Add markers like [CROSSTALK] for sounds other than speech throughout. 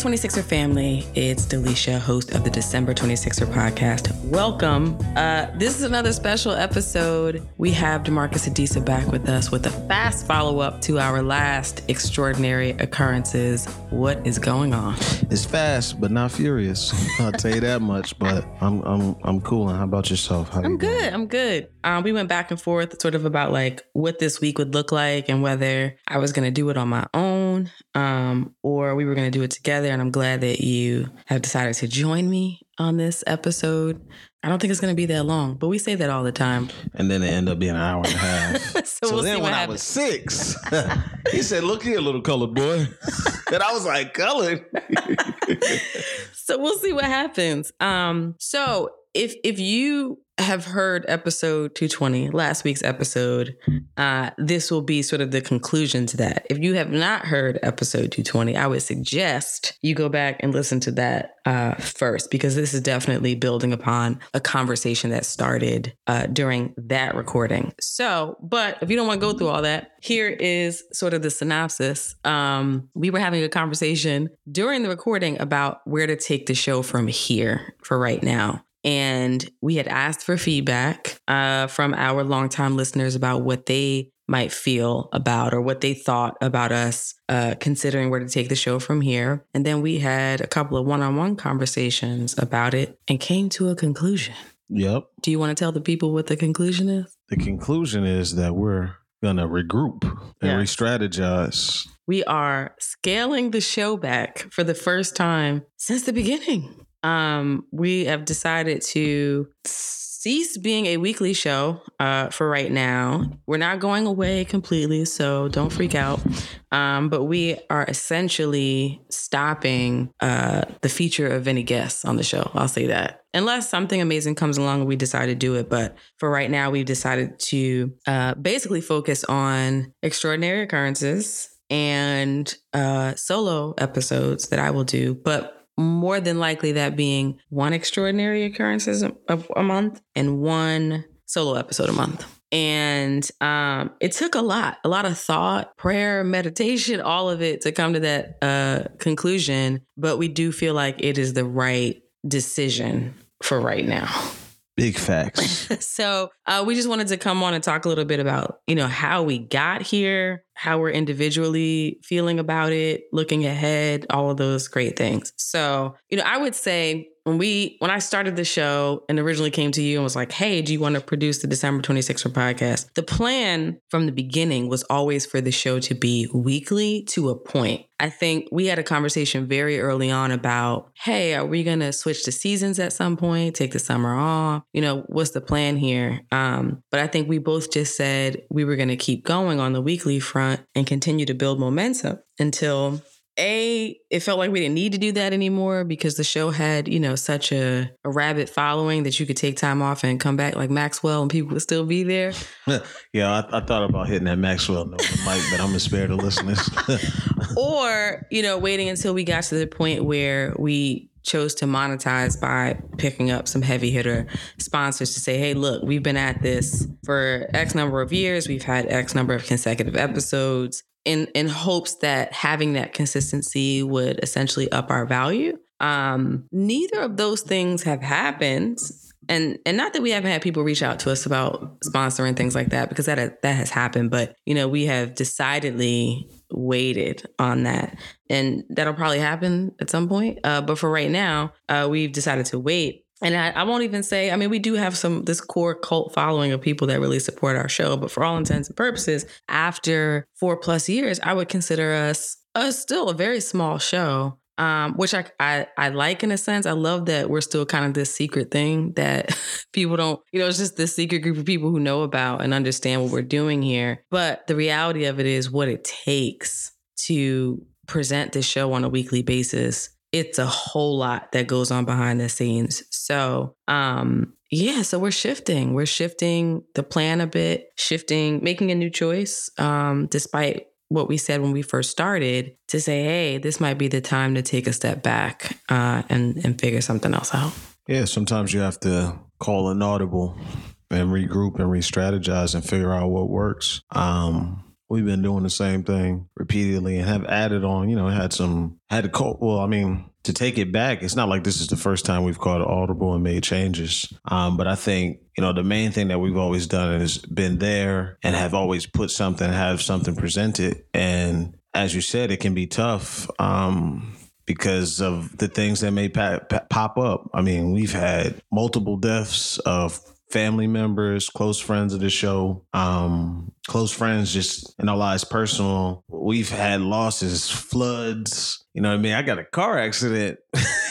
26er family. It's Delisha, host of the December 26er podcast. Welcome. Uh, this is another special episode. We have Demarcus Adisa back with us with a fast follow up to our last extraordinary occurrences. What is going on? It's fast, but not furious. [LAUGHS] I'll tell you that much. But I'm I'm I'm cool. And how about yourself? How I'm you good. doing? I'm good. Um, we went back and forth sort of about like what this week would look like and whether I was going to do it on my own um, or we were going to do it together. And I'm glad that you have decided to join me on this episode. I don't think it's going to be that long, but we say that all the time. And then it ended up being an hour and a half. [LAUGHS] so, so we'll then when what I happens. was six, [LAUGHS] he [LAUGHS] said, "Look here, little colored boy," and I was like, "Colored." so we'll see what happens. Um, so if if you have heard episode 220, last week's episode, uh, this will be sort of the conclusion to that. If you have not heard episode 220, I would suggest you go back and listen to that uh, first, because this is definitely building upon a conversation that started uh, during that recording. So, but if you don't want to go through all that, here is sort of the synopsis. Um, we were having a conversation during the recording about where to take the show from here for right now. And we had asked for feedback uh, from our longtime listeners about what they might feel about or what they thought about us uh, considering where to take the show from here. And then we had a couple of one on one conversations about it and came to a conclusion. Yep. Do you want to tell the people what the conclusion is? The conclusion is that we're gonna regroup and Yeah. re-strategize. We are scaling the show back for the first time since the beginning. Um, we have decided to cease being a weekly show uh, for right now. We're not going away completely, so don't freak out. Um, but we are essentially stopping uh, the feature of any guests on the show. I'll say that. Unless something amazing comes along and we decide to do it. But for right now, we've decided to uh, basically focus on extraordinary occurrences and uh, solo episodes that I will do. But more than likely, that being one extraordinary occurrences a, a month and one solo episode a month. And um, it took a lot, a lot of thought, prayer, [LAUGHS] meditation, all of it to come to that uh, conclusion. But we do feel like it is the right decision for right now. Big facts. [LAUGHS] so uh, we just wanted to come on and talk a little bit about you know how we got here how we're individually feeling about it looking ahead all of those great things so you know i would say when we when i started the show and originally came to you and was like hey do you want to produce the december 26er podcast the plan from the beginning was always for the show to be weekly to a point I think we had a conversation very early on about, hey, are we going to switch to seasons at some point, take the summer off? You know, what's the plan here? Um, but I think we both just said we were going to keep going on the weekly front and continue to build momentum until a it felt like we didn't need to do that anymore because the show had you know such a, a rabid following that you could take time off and come back like maxwell and people would still be there. [LAUGHS] Yeah, I, I thought about hitting that Maxwell note, Mike, but I'm gonna spare the listeners. [LAUGHS] or you know waiting until we got to the point where we chose to monetize by picking up some heavy hitter sponsors to say hey look we've been at this for x number of years. We've had x number of consecutive episodes in in hopes that having that consistency would essentially up our value. Um neither of those things have happened. And and not that we haven't had people reach out to us about sponsoring things like that because that that has happened but you know we have decidedly waited on that. And that'll probably happen at some point. Uh, but for right now uh, we've decided to wait and I, I won't even say i mean we do have some this core cult following of people that really support our show but for all intents and purposes after four plus years i would consider us uh, still a very small show um, which I, I I like in a sense. I love that we're still kind of this secret thing that [LAUGHS] people don't, you know, it's just this secret group of people who know about and understand what we're doing here. But the reality of it is what it takes to present this show on a weekly basis. It's a whole lot that goes on behind the scenes. So, um, yeah, so we're shifting. We're shifting the plan a bit, shifting, making a new choice, um, despite what we said when we first started to say, hey, this might be the time to take a step back uh, and and figure something else out. Yeah, sometimes you have to call an audible and regroup and re-strategize and figure out what works. Um, we've been doing the same thing repeatedly and have added on, you know, had some had to call well, I mean, to take it back, it's not like this is the first time we've called audible and made changes. Um, but I think, you know, the main thing that we've always done is been there and have always put something, have something presented. And as you said, it can be tough. Um, because of the things that may pop up. I mean, we've had multiple deaths of family members, close friends of the show, um, close friends just in our lives personal. We've had losses, floods. You know what I mean? I got a car accident.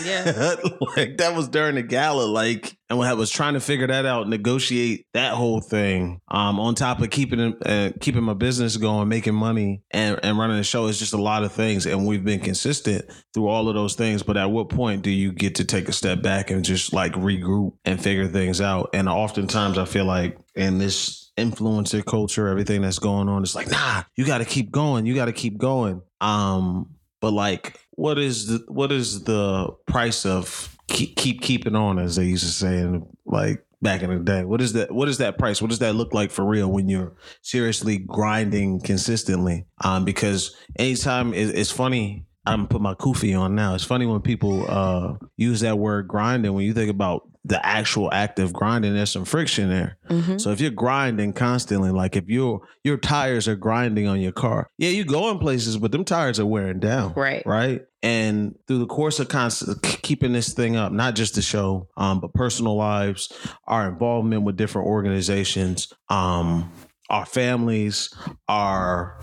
Yeah. [LAUGHS] like that was during the gala. Like, and I was trying to figure that out, negotiate that whole thing. Um, on top of keeping uh, keeping my business going, making money, and, and running the show. It's just a lot of things, and we've been consistent through all of those things. But at what point do you get to take a step back and just like regroup and figure things out? And oftentimes, I feel like in this influencer culture, everything that's going on, it's like, nah, you got to keep going. You got to keep going. Um, but like, what is the what is the price of keep, keep keeping on, as they used to say, like back in the day? What is that? What is that price? What does that look like for real when you're seriously grinding consistently? Um, because anytime it, it's funny. I'm put my kufi on now. It's funny when people uh, use that word grinding. When you think about the actual act of grinding there's some friction there. Mm-hmm. so if you're grinding constantly like if your your tires are grinding on your car yeah you go in places but them tires are wearing down right. right? And through the course of constant keeping this thing up not just the show um, but personal lives our involvement with different organizations um, our families our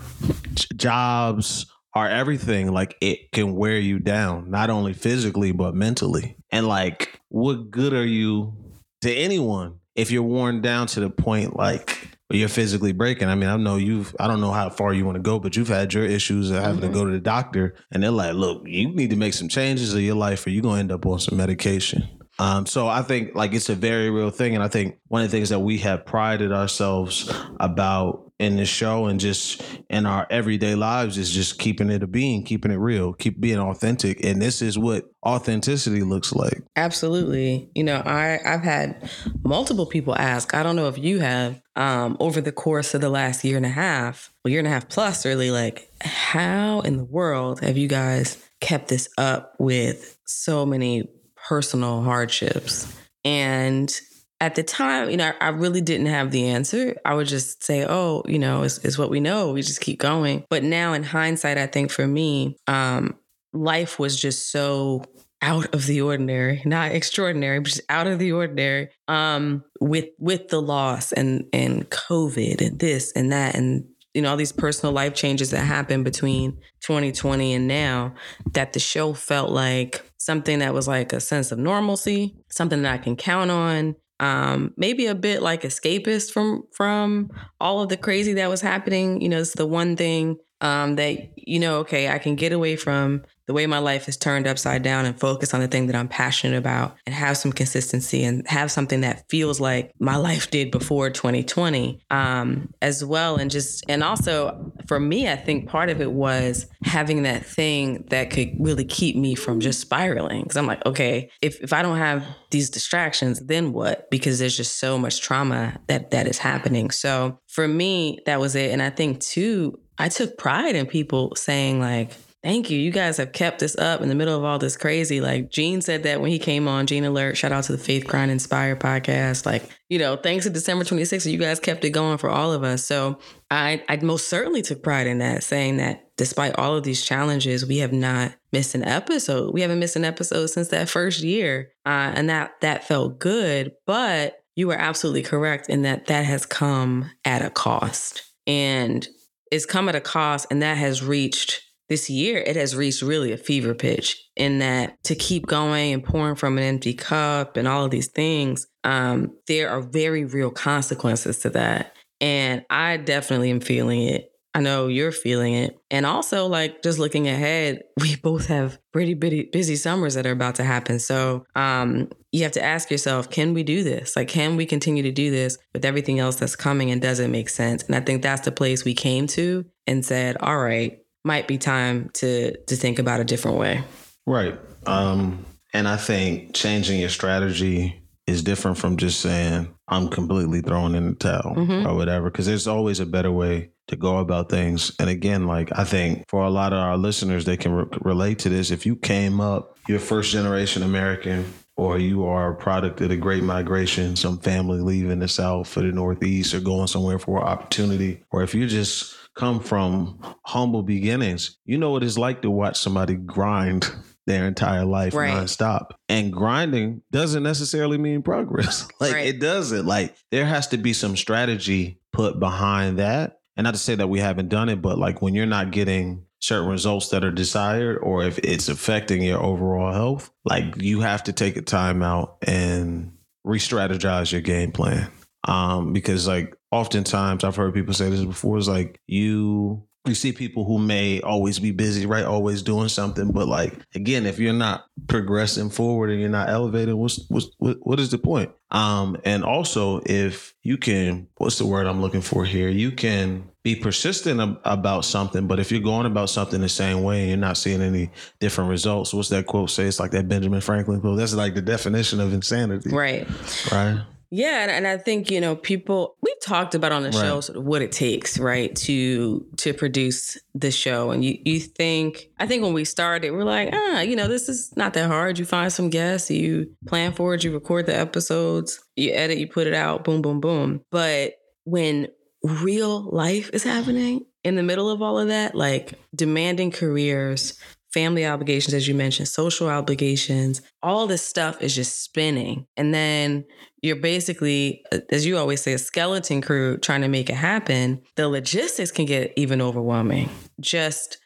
jobs our everything like it can wear you down not only physically but mentally and like, what good are you to anyone if you're worn down to the point like you're physically breaking? I mean, I know you've, I don't know how far you want to go, but you've had your issues of having mm-hmm. to go to the doctor, and they're like, look, you need to make some changes in your life, or you're gonna end up on some medication. Um, so I think like it's a very real thing, and I think one of the things that we have prided ourselves about in this show and just in our everyday lives is just keeping it a being, keeping it real, keep being authentic. And this is what authenticity looks like. Absolutely. You know, I, I've had multiple people ask, I don't know if you have, um, over the course of the last year and a half, well, year and a half plus, really, like, how in the world have you guys kept this up with so many personal hardships? And at the time, you know, I really didn't have the answer. I would just say, oh, you know, it's, it's what we know. We just keep going. But now in hindsight, I think for me, um, life was just so out of the ordinary, not extraordinary, but just out of the ordinary. Um, with with the loss and and COVID and this and that and you know all these personal life changes that happened between 2020 and now that the show felt like something that was like a sense of normalcy, something that I can count on, um, maybe a bit like escapist from from all of the crazy that was happening. You know, it's the one thing um, that you know. Okay, I can get away from the way my life is turned upside down and focus on the thing that I'm passionate about and have some consistency and have something that feels like my life did before 2020 um, as well. And just, and also for me, I think part of it was having that thing that could really keep me from just spiraling. Cause I'm like, okay, if, if I don't have these distractions, then what? Because there's just so much trauma that that is happening. So for me, that was it. And I think too, I took pride in people saying like, Thank you. You guys have kept us up in the middle of all this crazy. Like Gene said that when he came on, Gene Alert, shout out to the Faith Grind Inspired podcast. Like, you know, thanks to December 26th, you guys kept it going for all of us. So I, I most certainly took pride in that, saying that despite all of these challenges, we have not missed an episode. We haven't missed an episode since that first year. Uh, and that that felt good. But you were absolutely correct in that that has come at a cost. And it's come at a cost, and that has reached this year it has reached really a fever pitch in that to keep going and pouring from an empty cup and all of these things um, there are very real consequences to that. And i definitely am feeling it. I know you're feeling it. And also like just looking ahead [LAUGHS] we both have pretty busy, summers that are about to happen. So um, you have to ask yourself can we do this? Like can we continue to do this with everything else that's coming and doesn't make sense? And i think that's the place we came to and said, all right, might be time to to think about a different way. Right. Um, and I think changing your strategy is different from just saying I'm completely throwing in the towel Mhm. or whatever. Because there's always a better way to go about things. And again, like I think for a lot of our listeners, they can re- relate to this. If you came up, you're first generation American, or you are a product of the Great Migration, some family leaving the South for the Northeast or going somewhere for opportunity, or if you just come from humble beginnings, you know what it's like to watch somebody grind [LAUGHS] their entire life Right. nonstop. And grinding doesn't necessarily mean progress. [LAUGHS] like Right. it doesn't. Like there has to be some strategy put behind that. And not to say that we haven't done it, but like when you're not getting certain results that are desired or if it's affecting your overall health, like you have to take a time out and re-strategize your game plan. Um, because like oftentimes I've heard people say this before, is like you you see people who may always be busy, right? Always doing something, but like again, if you're not progressing forward and you're not elevating, what's what's what, what is the point? Um, and also if you can, what's the word I'm looking for here? You can be persistent ab- about something, but if you're going about something the same way and you're not seeing any different results, what's that quote say? It's like that Benjamin Franklin quote. That's like the definition of insanity, Right. right? Yeah, and, and I think you know people we've talked about on the Right. show sort of what it takes, right, to to produce the show. And you you think I think when we started, we're like, ah, you know, this is not that hard. You find some guests, you plan for it, you record the episodes, you edit, you put it out, boom, boom, boom. But when real life is happening in the middle of all of that, like demanding careers, family obligations, as you mentioned, social obligations, all this stuff is just spinning. And then you're basically, uh, as you always say, a skeleton crew trying to make it happen. The logistics can get even overwhelming. Just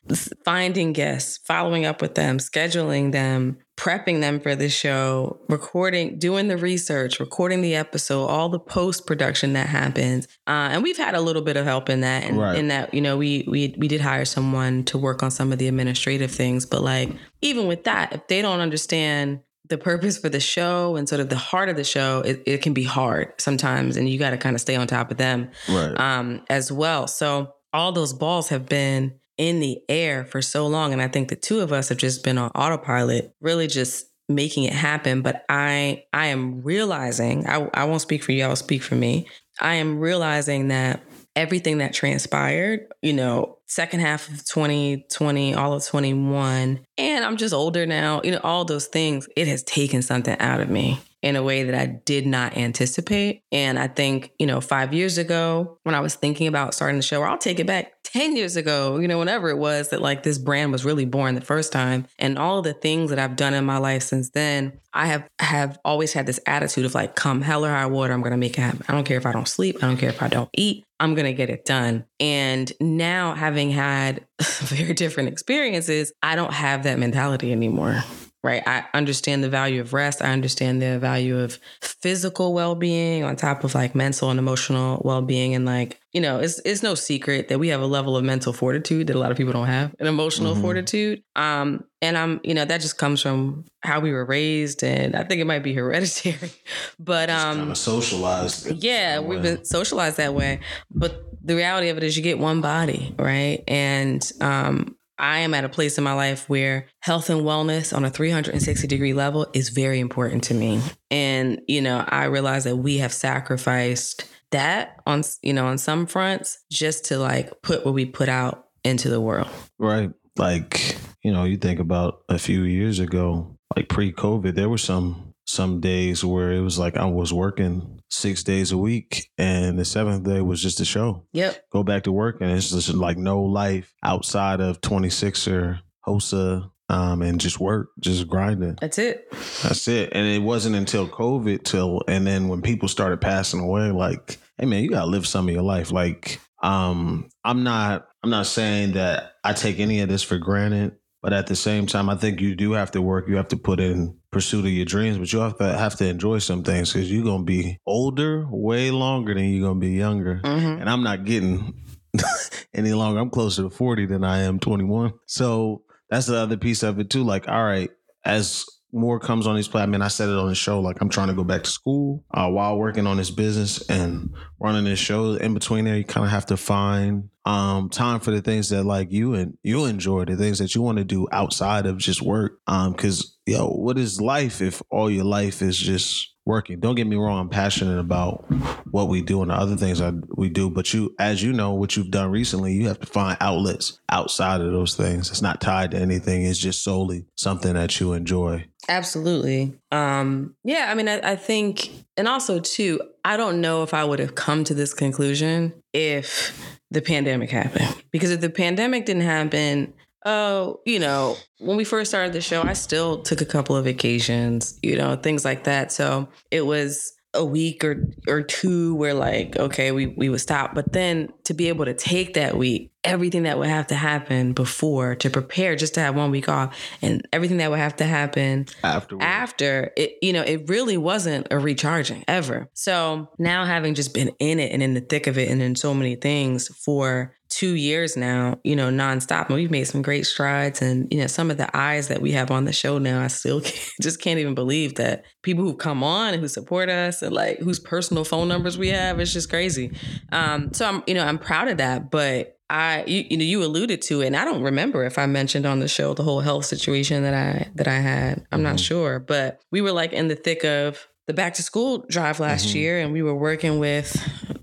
finding guests, following up with them, scheduling them, prepping them for the show, recording, doing the research, recording the episode, all the post production that happens. Uh, and we've had a little bit of help in that. And Right. in that, you know, we we we did hire someone to work on some of the administrative things. But like even with that, if they don't understand the purpose for the show and sort of the heart of the show, it, it can be hard sometimes. And you got to kind of stay on top of them Right. um, as well. So all those balls have been in the air for so long, and I think the two of us have just been on autopilot, really just making it happen. But I, I am realizing, I, I won't speak for you. I will speak for me. I am realizing that everything that transpired, you know, second half of 2020, all of 21, and I'm just older now, you know, all those things, it has taken something out of me in a way that I did not anticipate. And I think, you know, five years ago, when I was thinking about starting the show, or I'll take it back 10 years ago, you know, whenever it was that like this brand was really born the first time, and all the things that I've done in my life since then, I have have always had this attitude of like, come hell or high water, I'm gonna make it happen. I don't care if I don't sleep, I don't care if I don't eat, I'm gonna get it done. And now having had [LAUGHS] very different experiences, I don't have that mentality anymore right? I understand the value of rest. I understand the value of physical well being on top of like mental and emotional well being. And like, you know, it's, it's no secret that we have a level of mental fortitude that a lot of people don't have, an emotional Mhm. fortitude. Um, and I'm, you know, that just comes from how we were raised. And I think it might be [LAUGHS] hereditary, but, um, kind of socialized. yeah, we've been socialized that way. But the reality of it is you get one body, right? And um I am at a place in my life where health and wellness on a 360 degree level is very important to me. And, you know, I realize that we have sacrificed that on, you know, on some fronts just to like put what we put out into the world. Right. Like, you know, you think about a few years ago, like pre COVID, there were some some days where it was like I was working six days a week and the seventh day was just a show. Yep. Go back to work and it's just like no life outside of 26er, HOSA, um, and just work, just grinding. That's it. That's it. And it wasn't until COVID till and then when people started passing away, like, hey man, you gotta live some of your life. Like, um, I'm not I'm not saying that I take any of this for granted, but at the same time, I think you do have to work. You have to put in pursuit of your dreams, but you have to have to enjoy some things because you're gonna be older way longer than you're gonna be younger. Mhm. And I'm not getting [LAUGHS] any longer. I'm closer to 40 than I am 21. So that's the other piece of it too. Like, all right, as more comes on these platforms. I mean, I said it on the show, like I'm trying to go back to school uh, while working on this business and running this show. In between there, you kind of have to find um, time for the things that like you and you enjoy, the things that you want to do outside of just work. Um, cause yo, what is life if all your life is just working. Don't get me wrong, I'm passionate about what we do and the other things I, we do. But you, as you know, what you've done recently, you have to find outlets outside of those things. It's not tied to anything. It's just solely something that you enjoy. Absolutely. Um, yeah, I mean, I, I think, and also too, I don't know if I would have come to this conclusion if the pandemic happened. Because if the pandemic didn't happen, oh, you know, when we first started the show, I still took a couple of vacations, you know, things like that. So it was a week or or two where like okay we we would stop. But then to be able to take that week everything that would have to happen before to prepare just to have one week off and everything that would have to happen after after it you know it really wasn't a recharging ever. So now having just been in it and in the thick of it and in so many things for two years now, you know, nonstop. And we've made some great strides. And, you know, some of the eyes that we have on the show now, I still [LAUGHS] can't, just can't even believe that people who come on and who support us and like whose personal phone numbers we have, it's just crazy. Um, so I'm, you know, I'm proud of that. But I, you, you know, you alluded to it, and I don't remember if I mentioned on the show the whole health situation that I that I had. I'm mm-hmm. not sure, but we were like in the thick of the back to school drive last mm-hmm. year, and we were working with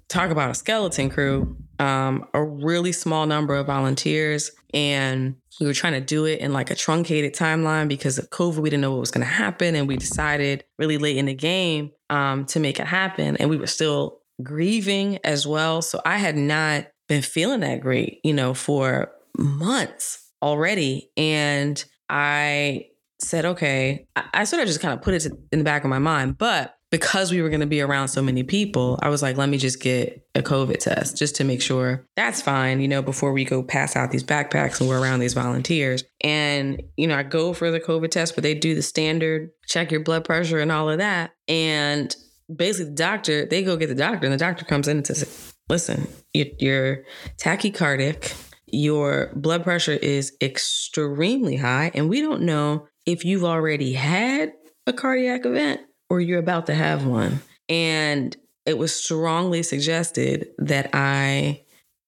talk about a skeleton crew um, a really small number of volunteers. And we were trying to do it in like a truncated timeline because of COVID. We didn't know what was going to happen. And we decided really late in the game um, to make it happen. And we were still grieving as well. So I had not been feeling that great, you know, for months already. And I said, okay, I, I sort of just kind of put it in the back of my mind. But because we were going to be around so many people, I was like, let me just get a COVID test just to make sure that's fine, you know, before we go pass out these backpacks and we're around these volunteers. And, you know, I go for the COVID test, but they do the standard check your blood pressure and all of that. And basically, the doctor, they go get the doctor, and the doctor comes in and says, listen, you're tachycardic, your blood pressure is extremely high, and we don't know if you've already had a cardiac event or you're about to have one. And it was strongly suggested that I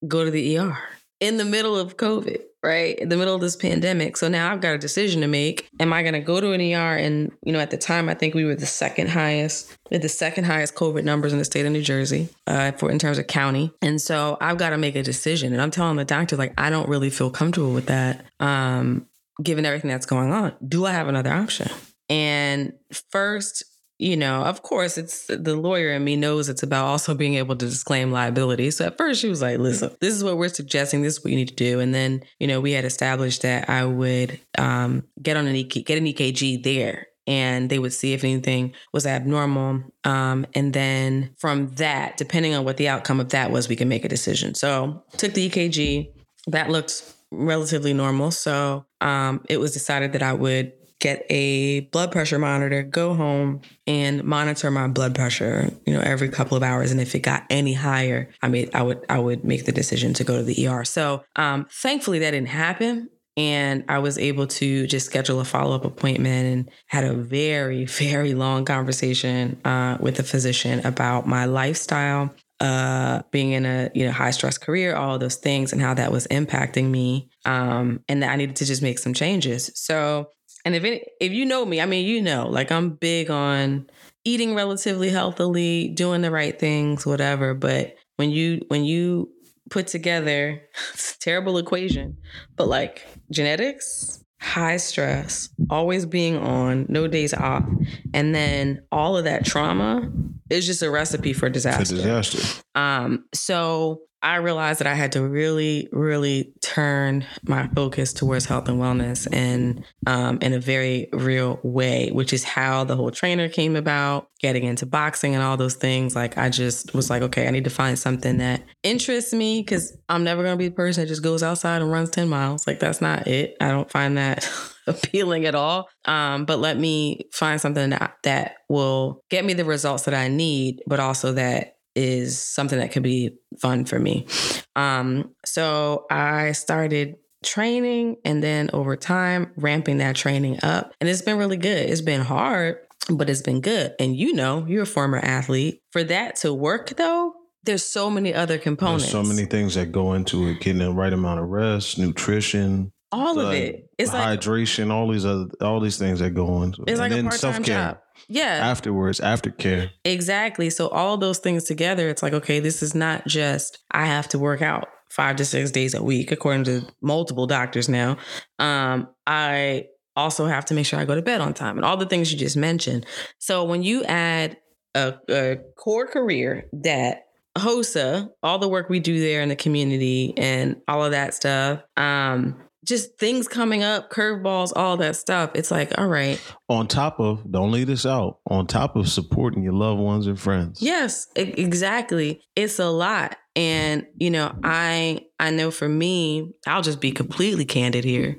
go to the ER in the middle of COVID, right? In the middle of this pandemic. So now I've got a decision to make. Am I going to go to an ER? And, you know, at the time, I think we were the second highest, the second highest COVID numbers in the state of New Jersey uh, for in terms of county. And so I've got to make a decision. And I'm telling the doctor, like, I don't really feel comfortable with that, um, given everything that's going on. Do I have another option? And first, you know, of course, it's the lawyer in me knows it's about also being able to disclaim liability. So at first she was like, listen, this is what we're suggesting. This is what you need to do. And then, you know, we had established that I would um, get on an EK, get an EKG there and they would see if anything was abnormal. Um, and then from that, depending on what the outcome of that was, we can make a decision. So took the EKG. That looked relatively normal. So um, it was decided that I would get a blood pressure monitor, go home and monitor my blood pressure, you know, every couple of hours. And if it got any higher, I mean, I would I would make the decision to go to the ER. So um, thankfully that didn't happen. And I was able to just schedule a follow up appointment and had a very, [LAUGHS] very long conversation uh, with a physician about my lifestyle, uh, being in a you know high stress career, all those things, and how that was impacting me, um, and that I needed to just make some changes. So and if it, if you know me, I mean, you know, like I'm big on eating relatively healthily, doing the right things, whatever. But when you when you put together [LAUGHS] it's a terrible equation, but like genetics, high stress, always being on, no days off, and then all of that trauma is just a recipe for disaster. For disaster. Um, so I realized that I had to really, really turn my focus towards health and wellness and um, in a very real way, which is how the whole trainer came about, getting into boxing and all those things. Like, I just was like, okay, I need to find something that interests me because I'm never going to be the person that just goes outside and runs 10 miles. Like, that's not it. I don't find that [LAUGHS] appealing at all. Um, but let me find something that, that will get me the results that I need, but also that is something that could be fun for me. Um, so I started training and then over time ramping that training up. And it's been really good. It's been hard, but it's been good. And you know, you're a former athlete. For that to work though, there's so many other components. There's so many things that go into it, getting the right amount of rest, nutrition, all of it. It's like hydration, like, all these other all these things that go on. it. It's like a part-time job. Yeah. Afterwards, aftercare. Exactly. So all those things together, it's like, okay, this is not just I have to work out five to six days a week, according to multiple doctors now. Um, I also have to make sure I go to bed on time and all the things you just mentioned. So when you add a, a core career that HOSA, all the work we do there in the community and all of that stuff, um, just things coming up, curveballs, all that stuff. It's like, all right. On top of, don't leave this out, on top of supporting your loved ones and friends. Yes, exactly. It's a lot. And, you know, I I know for me, I'll just be completely candid here.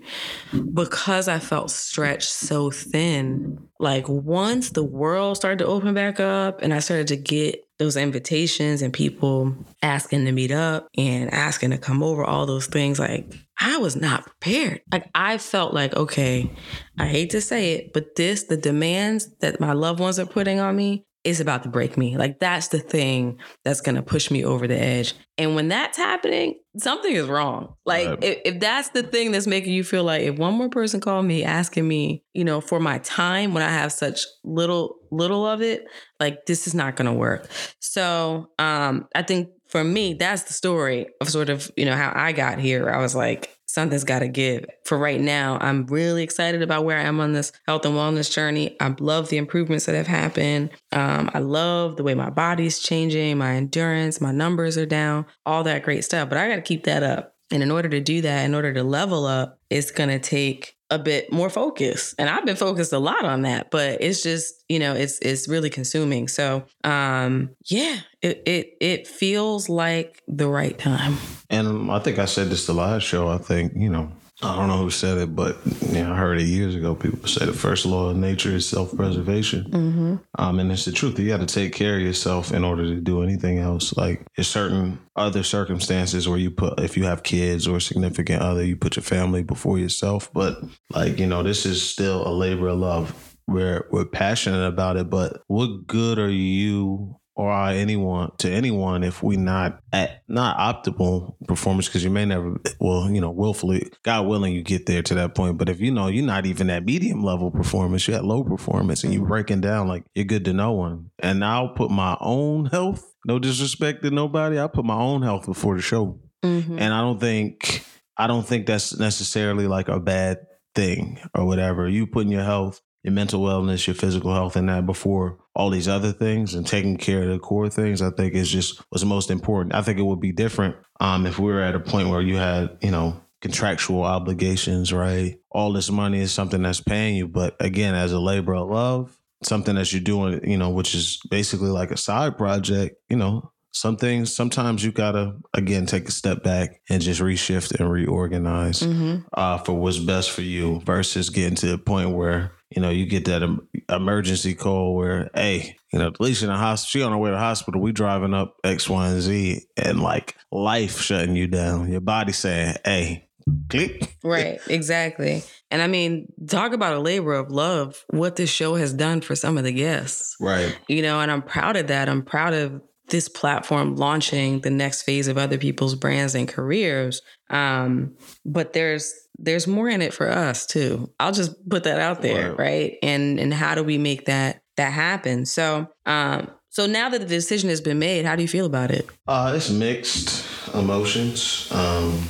Because I felt stretched so thin, like once the world started to open back up and I started to get those invitations and people asking to meet up and asking to come over, all those things, like I was not prepared. Like I felt like, okay, I hate to say it, but this, the demands that my loved ones are putting on me, is about to break me. Like that's the thing that's gonna push me over the edge. And when that's happening, something is wrong. Like right. if, if that's the thing that's making you feel like if one more person called me asking me, you know, for my time when I have such little little of it, like this is not gonna work. So um I think for me, that's the story of sort of, you know, how I got here. I was like, something's got to give. For right now, I'm really excited about where I am on this health and wellness journey. I love the improvements that have happened. Um, I love the way my body's changing, my endurance, my numbers are down, all that great stuff. But I got to keep that up. And in order to do that, in order to level up, it's going to take a bit more focus. And I've been focused a lot on that, but it's just, you know, it's it's really consuming. So um yeah, it it it feels like the right time. And I think I said this the last show. I think, you know, I don't know who said it, but you know, I heard it years ago. People say the first law of nature is self preservation. Mm-hmm. Um, and it's the truth. You got to take care of yourself in order to do anything else. Like, there's certain other circumstances where you put, if you have kids or significant other, you put your family before yourself. But, like, you know, this is still a labor of love. We're, we're passionate about it, but what good are you or anyone to anyone if we not at not optimal performance because you may never well you know willfully god willing you get there to that point. But if you know you're not even at medium level performance you're at low performance and you're breaking down like you're good to no one. And i'll put my own health no disrespect to nobody i'll put my own health before the show. Mm-hmm. and i don't think i don't think that's necessarily like a bad thing or whatever. You putting your health your mental wellness, your physical health, and that before all these other things and taking care of the core things, I think is just what's most important. I think it would be different um, if we were at a point where you had, you know, contractual obligations, right? All this money is something that's paying you, but again, as a labor of love, something that you're doing, you know, which is basically like a side project, you know, some things sometimes you gotta again take a step back and just reshift and reorganize mm-hmm. uh, for what's best for you versus getting to the point where you know, you get that emergency call where, hey, you know, at least in the hospital, she on her way to the hospital, we driving up X, Y, and Z, and like life shutting you down. Your body saying, hey, click. Right, [LAUGHS] exactly. And I mean, talk about a labor of love, what this show has done for some of the guests. Right. You know, and I'm proud of that. I'm proud of this platform launching the next phase of other people's brands and careers. Um, but there's there's more in it for us too. I'll just put that out there, right? And and how do we make that that happen? So um so now that the decision has been made, how do you feel about it? Uh it's mixed emotions. Um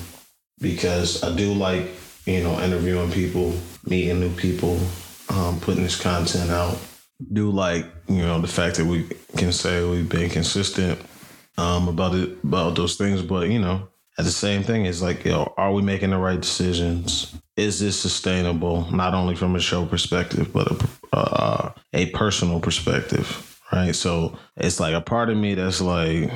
because I do like, you know, interviewing people, meeting new people, um, putting this content out. Do like, you know, the fact that we can say we've been consistent um about it about those things, but you know, at the same thing is like, you know, are we making the right decisions? Is this sustainable? Not only from a show perspective, but a uh, a personal perspective, right? So it's like a part of me that's like,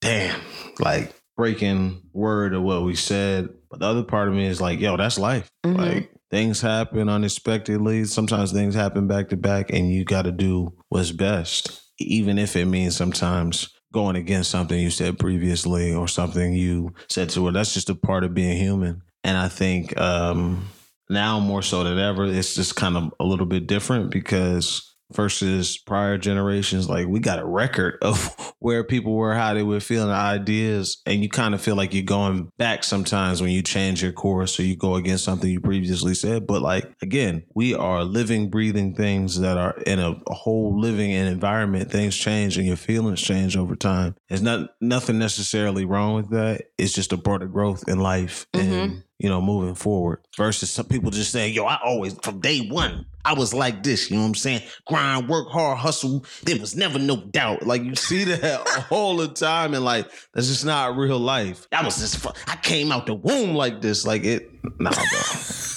damn, like breaking word of what we said. But the other part of me is like, yo, that's life. Mm-hmm. Like things happen unexpectedly. Sometimes things happen back to back, and you got to do what's best, even if it means sometimes going against something you said previously or something you said to her. That's just a part of being human. And I think um, now more so than ever, it's just kind of a little bit different because versus prior generations. Like we got a record of [LAUGHS] where people were, how they were feeling, ideas, and you kind of feel like you're going back sometimes when you change your course or you go against something you previously said. But like again, we are living, breathing things that are in a, a whole living and environment. Things change and your feelings change over time. There's not nothing necessarily wrong with that. It's just a part of growth in life mm-hmm. and you know moving forward. Versus some people just saying, "Yo, I always from day one." I was like this, you know what I'm saying? Grind, work hard, hustle. There was never no doubt. Like you see that [LAUGHS] all the time, and like that's just not real life. That was just. I came out the womb like this. Like it. Nah, bro. [LAUGHS]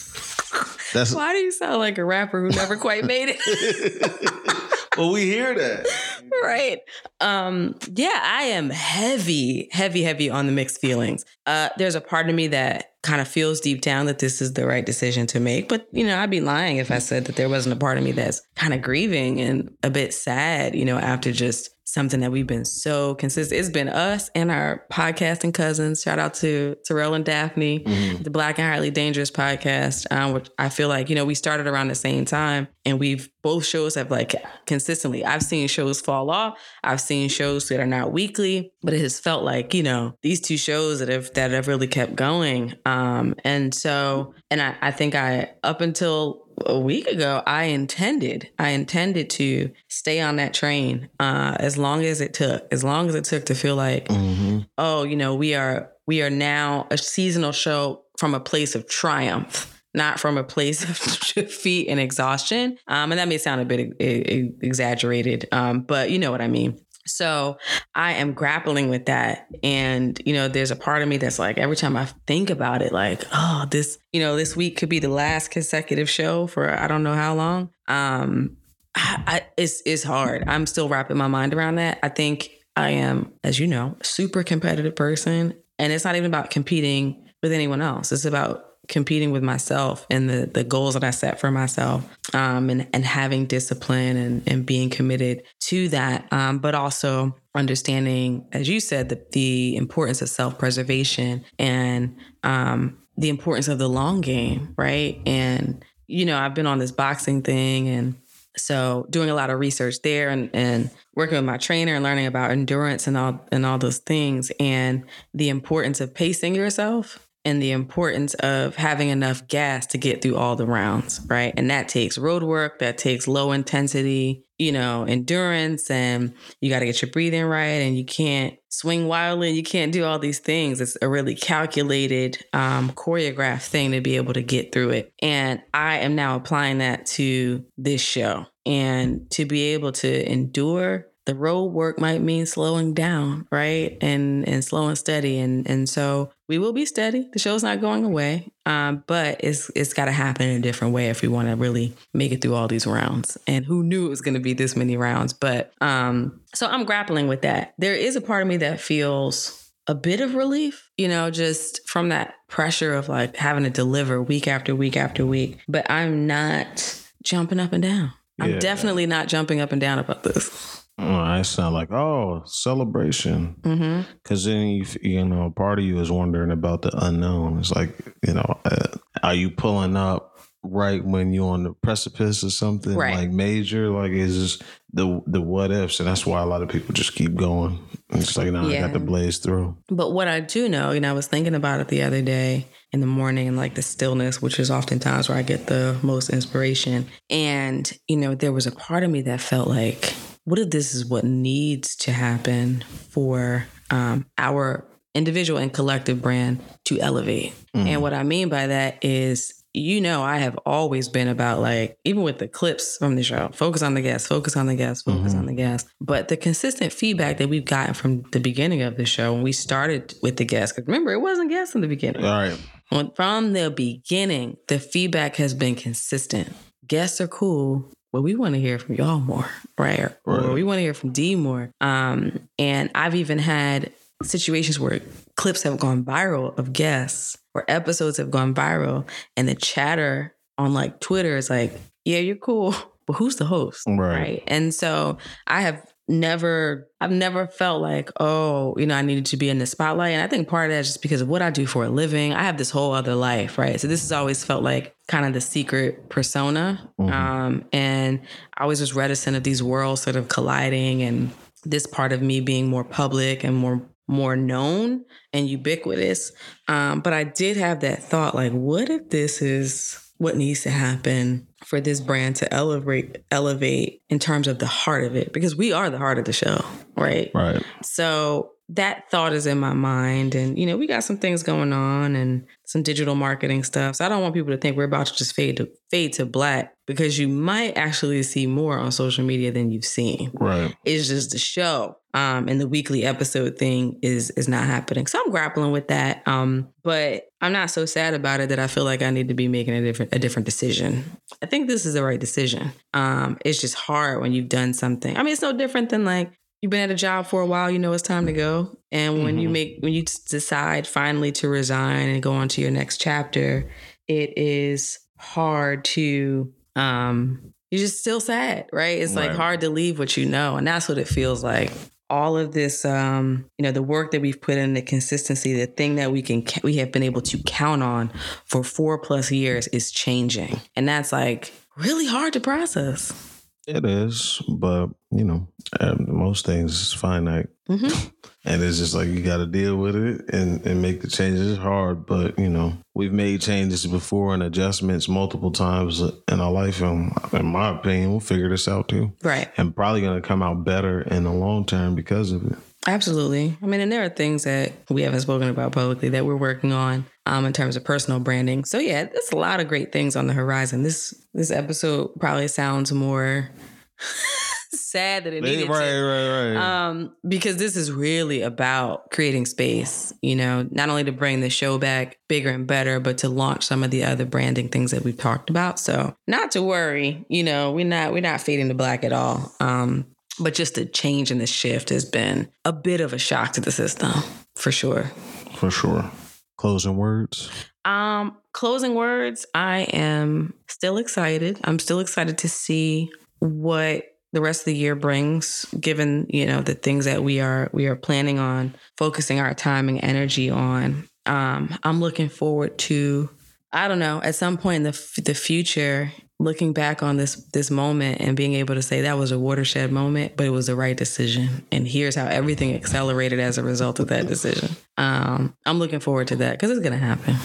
That's why do you sound like a rapper who never quite made it? [LAUGHS] well, we hear that. [LAUGHS] Right. Um, yeah, I am heavy, heavy, heavy on the mixed feelings. Uh, there's a part of me that kind of feels deep down that this is the right decision to make. But, you know, I'd be lying if I said that there wasn't a part of me that's kind of grieving and a bit sad, you know, after just something that we've been so consistent. It's been us and our podcasting cousins. Shout out to Terrell and Daphne, mm-hmm. the Black and Highly Dangerous podcast, um, which I feel like, you know, we started around the same time and we've both shows have like consistently, I've seen shows fall off. I've seen shows that are not weekly, but it has felt like, you know, these two shows that have, that have really kept going. Um, and so, and I, I think I, up until a week ago, I intended, I intended to stay on that train uh, as long as it took, as long as it took to feel like, mm-hmm. oh, you know, we are we are now a seasonal show from a place of triumph. Not from a place of [LAUGHS] defeat and exhaustion. Um, and that may sound a bit e- exaggerated, um, but you know what I mean. So I am grappling with that. And, you know, there's a part of me that's like, every time I think about it, like, oh, this, you know, this week could be the last consecutive show for I don't know how long. Um, I, I, it's, it's hard. I'm still wrapping my mind around that. I think I am, as you know, super competitive person. And it's not even about competing with anyone else. It's about competing with myself and the the goals that I set for myself, um, and and having discipline and and being committed to that, um, but also understanding, as you said, the the importance of self preservation and um, the importance of the long game, right? And you know, I've been on this boxing thing and. So doing a lot of research there and, and working with my trainer and learning about endurance and all and all those things and the importance of pacing yourself and the importance of having enough gas to get through all the rounds, right? And that takes road work, that takes low intensity, you know, endurance, and you got to get your breathing right, and you can't swing wildly, you can't do all these things. It's a really calculated, um, choreographed thing to be able to get through it. And I am now applying that to this show and to be able to endure the road work might mean slowing down, right? And and slow and steady. And and so we will be steady. The show's not going away. Um, but it's it's gotta happen in a different way if we want to really make it through all these rounds. And who knew it was gonna be this many rounds? But um, so I'm grappling with that. There is a part of me that feels a bit of relief, you know, just from that pressure of like having to deliver week after week after week. But I'm not jumping up and down. I'm yeah. definitely not jumping up and down about this. Oh, I sound like oh celebration, because mm-hmm. then you you know part of you is wondering about the unknown. It's like you know, uh, are you pulling up right when you're on the precipice or something right. like major? Like is this the the what ifs, and that's why a lot of people just keep going. It's like now yeah. I got to blaze through. But what I do know, you know, I was thinking about it the other day in the morning and like the stillness, which is oftentimes where I get the most inspiration. And you know, there was a part of me that felt like what if this is what needs to happen for um, our individual and collective brand to elevate? Mm-hmm. And what I mean by that is, you know, I have always been about like, even with the clips from the show, focus on the guest, focus on the guest, focus mm-hmm. on the guest. But the consistent feedback that we've gotten from the beginning of the show when we started with the guests, because remember, it wasn't guests in the beginning. All right. When, from the beginning, the feedback has been consistent. Guests are cool well, we want to hear from y'all more, right? Or, right. or we want to hear from D more. Um, and I've even had situations where clips have gone viral of guests or episodes have gone viral, and the chatter on like Twitter is like, "Yeah, you're cool." [LAUGHS] But who's the host? Right. right. And so I have never I've never felt like, oh, you know, I needed to be in the spotlight. And I think part of that is just because of what I do for a living. I have this whole other life, right? So this has always felt like kind of the secret persona. Mm-hmm. Um, and I was just reticent of these worlds sort of colliding and this part of me being more public and more more known and ubiquitous. Um, but I did have that thought like, what if this is what needs to happen for this brand to elevate elevate in terms of the heart of it because we are the heart of the show right? Right. So that thought is in my mind and you know we got some things going on and some digital marketing stuff. So i don't want people to think we're about to just fade to fade to black because you might actually see more on social media than you've seen. Right. It's just the show um, and the weekly episode thing is is not happening. So i'm grappling with that um, but i'm not so sad about it that i feel like i need to be making a different a different decision. I think this is the right decision. Um, it's just hard when you've done something. I mean it's no different than like you've been at a job for a while, you know it's time to go. And when mm-hmm. you make when you decide finally to resign and go on to your next chapter, it is hard to um you're just still sad, right? It's right. like hard to leave what you know, and that's what it feels like. All of this, um, you know, the work that we've put in, the consistency, the thing that we can we have been able to count on for four plus years is changing, and that's like really hard to process. It is, but you know, um, most things is finite, mm-hmm. [LAUGHS] and it's just like you got to deal with it and, and make the changes. It's hard, but you know, we've made changes before and adjustments multiple times in our life, and in my opinion, we'll figure this out too. Right, and probably going to come out better in the long term because of it. Absolutely. I mean, and there are things that we haven't spoken about publicly that we're working on um, in terms of personal branding. So yeah, there's a lot of great things on the horizon. This this episode probably sounds more [LAUGHS] sad that it needed right, to. Right, right, Um, because this is really about creating space, you know, not only to bring the show back bigger and better, but to launch some of the other branding things that we've talked about. So not to worry, you know, we're not we're not fading to black at all. Um, but just the change and the shift has been a bit of a shock to the system, for sure. For sure. Closing words. Um, closing words. I am still excited. I'm still excited to see what the rest of the year brings given you know the things that we are we are planning on focusing our time and energy on um i'm looking forward to i don't know at some point in the, f- the future looking back on this this moment and being able to say that was a watershed moment but it was the right decision. And here's how everything accelerated as a result of that decision. Um, i'm looking forward to that because it's to happen.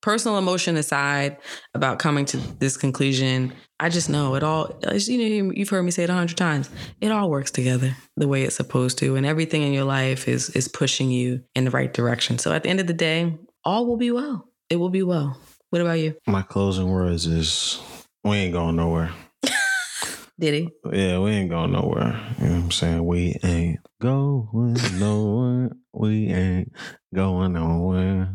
Personal emotion aside about coming to this conclusion i just know it all you know you've heard me say it a hundred times it all works together the way it's supposed to and everything in your life is is pushing you in the right direction. So at the end of the day all will be well. It will be well. What about you? My closing words is we ain't going nowhere. [LAUGHS] Did he? Yeah, we ain't going nowhere. You know what I'm saying? We ain't going nowhere. We ain't going nowhere.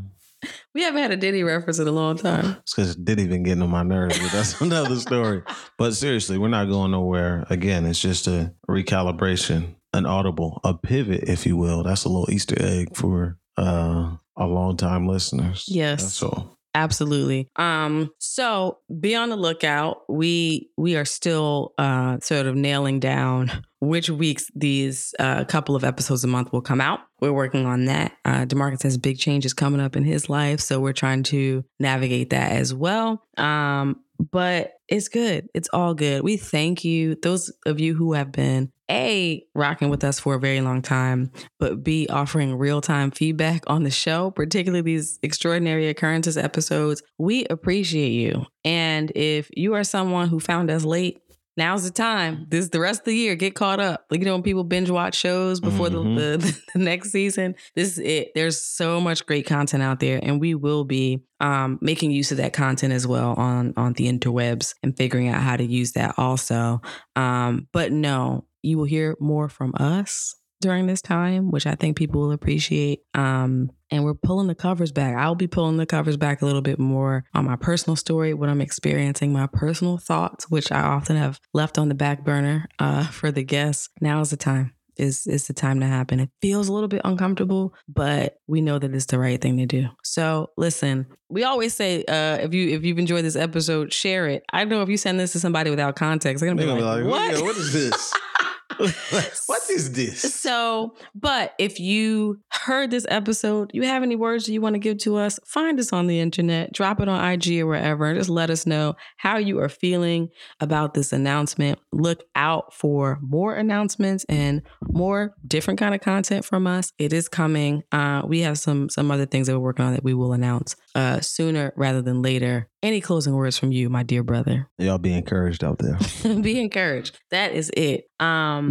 We haven't had a Diddy reference in a long time. It's because Diddy been getting on my nerves, but that's [LAUGHS] another story. But seriously, we're not going nowhere. Again, it's just a recalibration, an audible, a pivot, if you will. That's a little Easter egg for uh, our long time listeners. Yes. That's all. Absolutely. Um, so be on the lookout. We we are still uh, sort of nailing down which weeks these uh, couple of episodes a month will come out. We're working on that. Uh, Demarcus has big changes coming up in his life, so we're trying to navigate that as well. Um, but it's good. It's all good. We thank you, those of you who have been a, rocking with us for a very long time, but B, offering real time feedback on the show, particularly these extraordinary occurrences episodes. We appreciate you. And if you are someone who found us late, now's the time. This is the rest of the year. Get caught up. Like you know when people binge watch shows before mm-hmm. the, the, [LAUGHS] the next season. This is it. There's so much great content out there, and we will be um, making use of that content as well on on the interwebs and figuring out how to use that also. Um, but no, you will hear more from us during this time, which I think people will appreciate. Um, and we're pulling the covers back. I'll be pulling the covers back a little bit more on my personal story, what I'm experiencing, my personal thoughts, which I often have left on the back burner uh, [LAUGHS] for the guests. Now is the time. Is is the time to happen. It feels a little bit uncomfortable, but we know that it's the right thing to do. So listen, we always say uh, if you if you've enjoyed this episode, share it. I know if you send this to somebody without context, they're gonna be, like, be like, "What? what is this?" [LAUGHS] [LAUGHS] what is this? So, but if you heard this episode, you have any words you want to give to us, find us on the internet, drop it on IG or wherever, and just let us know how you are feeling about this announcement. Look out for more announcements and more different kind of content from us. It is coming. Uh, we have some some other things that we're working on that we will announce uh, sooner rather than later. Any closing words from you, my dear brother? Y'all be encouraged out there. [LAUGHS] be encouraged. That is it. Um,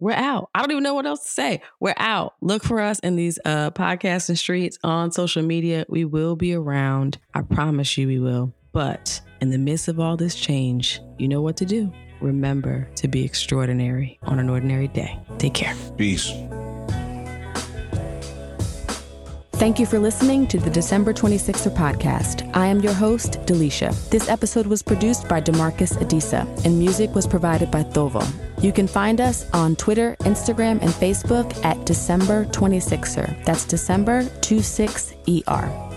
we're out. I don't even know what else to say. We're out. Look for us in these uh podcasting streets on social media. We will be around. I promise you we will. But in the midst of all this change, you know what to do. Remember to be extraordinary on an ordinary day. Take care. Peace. Thank you for listening to the December 26er podcast. I am your host, Delisha. This episode was produced by Demarcus Adisa, and music was provided by Thovo. You can find us on Twitter, Instagram, and Facebook at December 26er. That's December 26ER.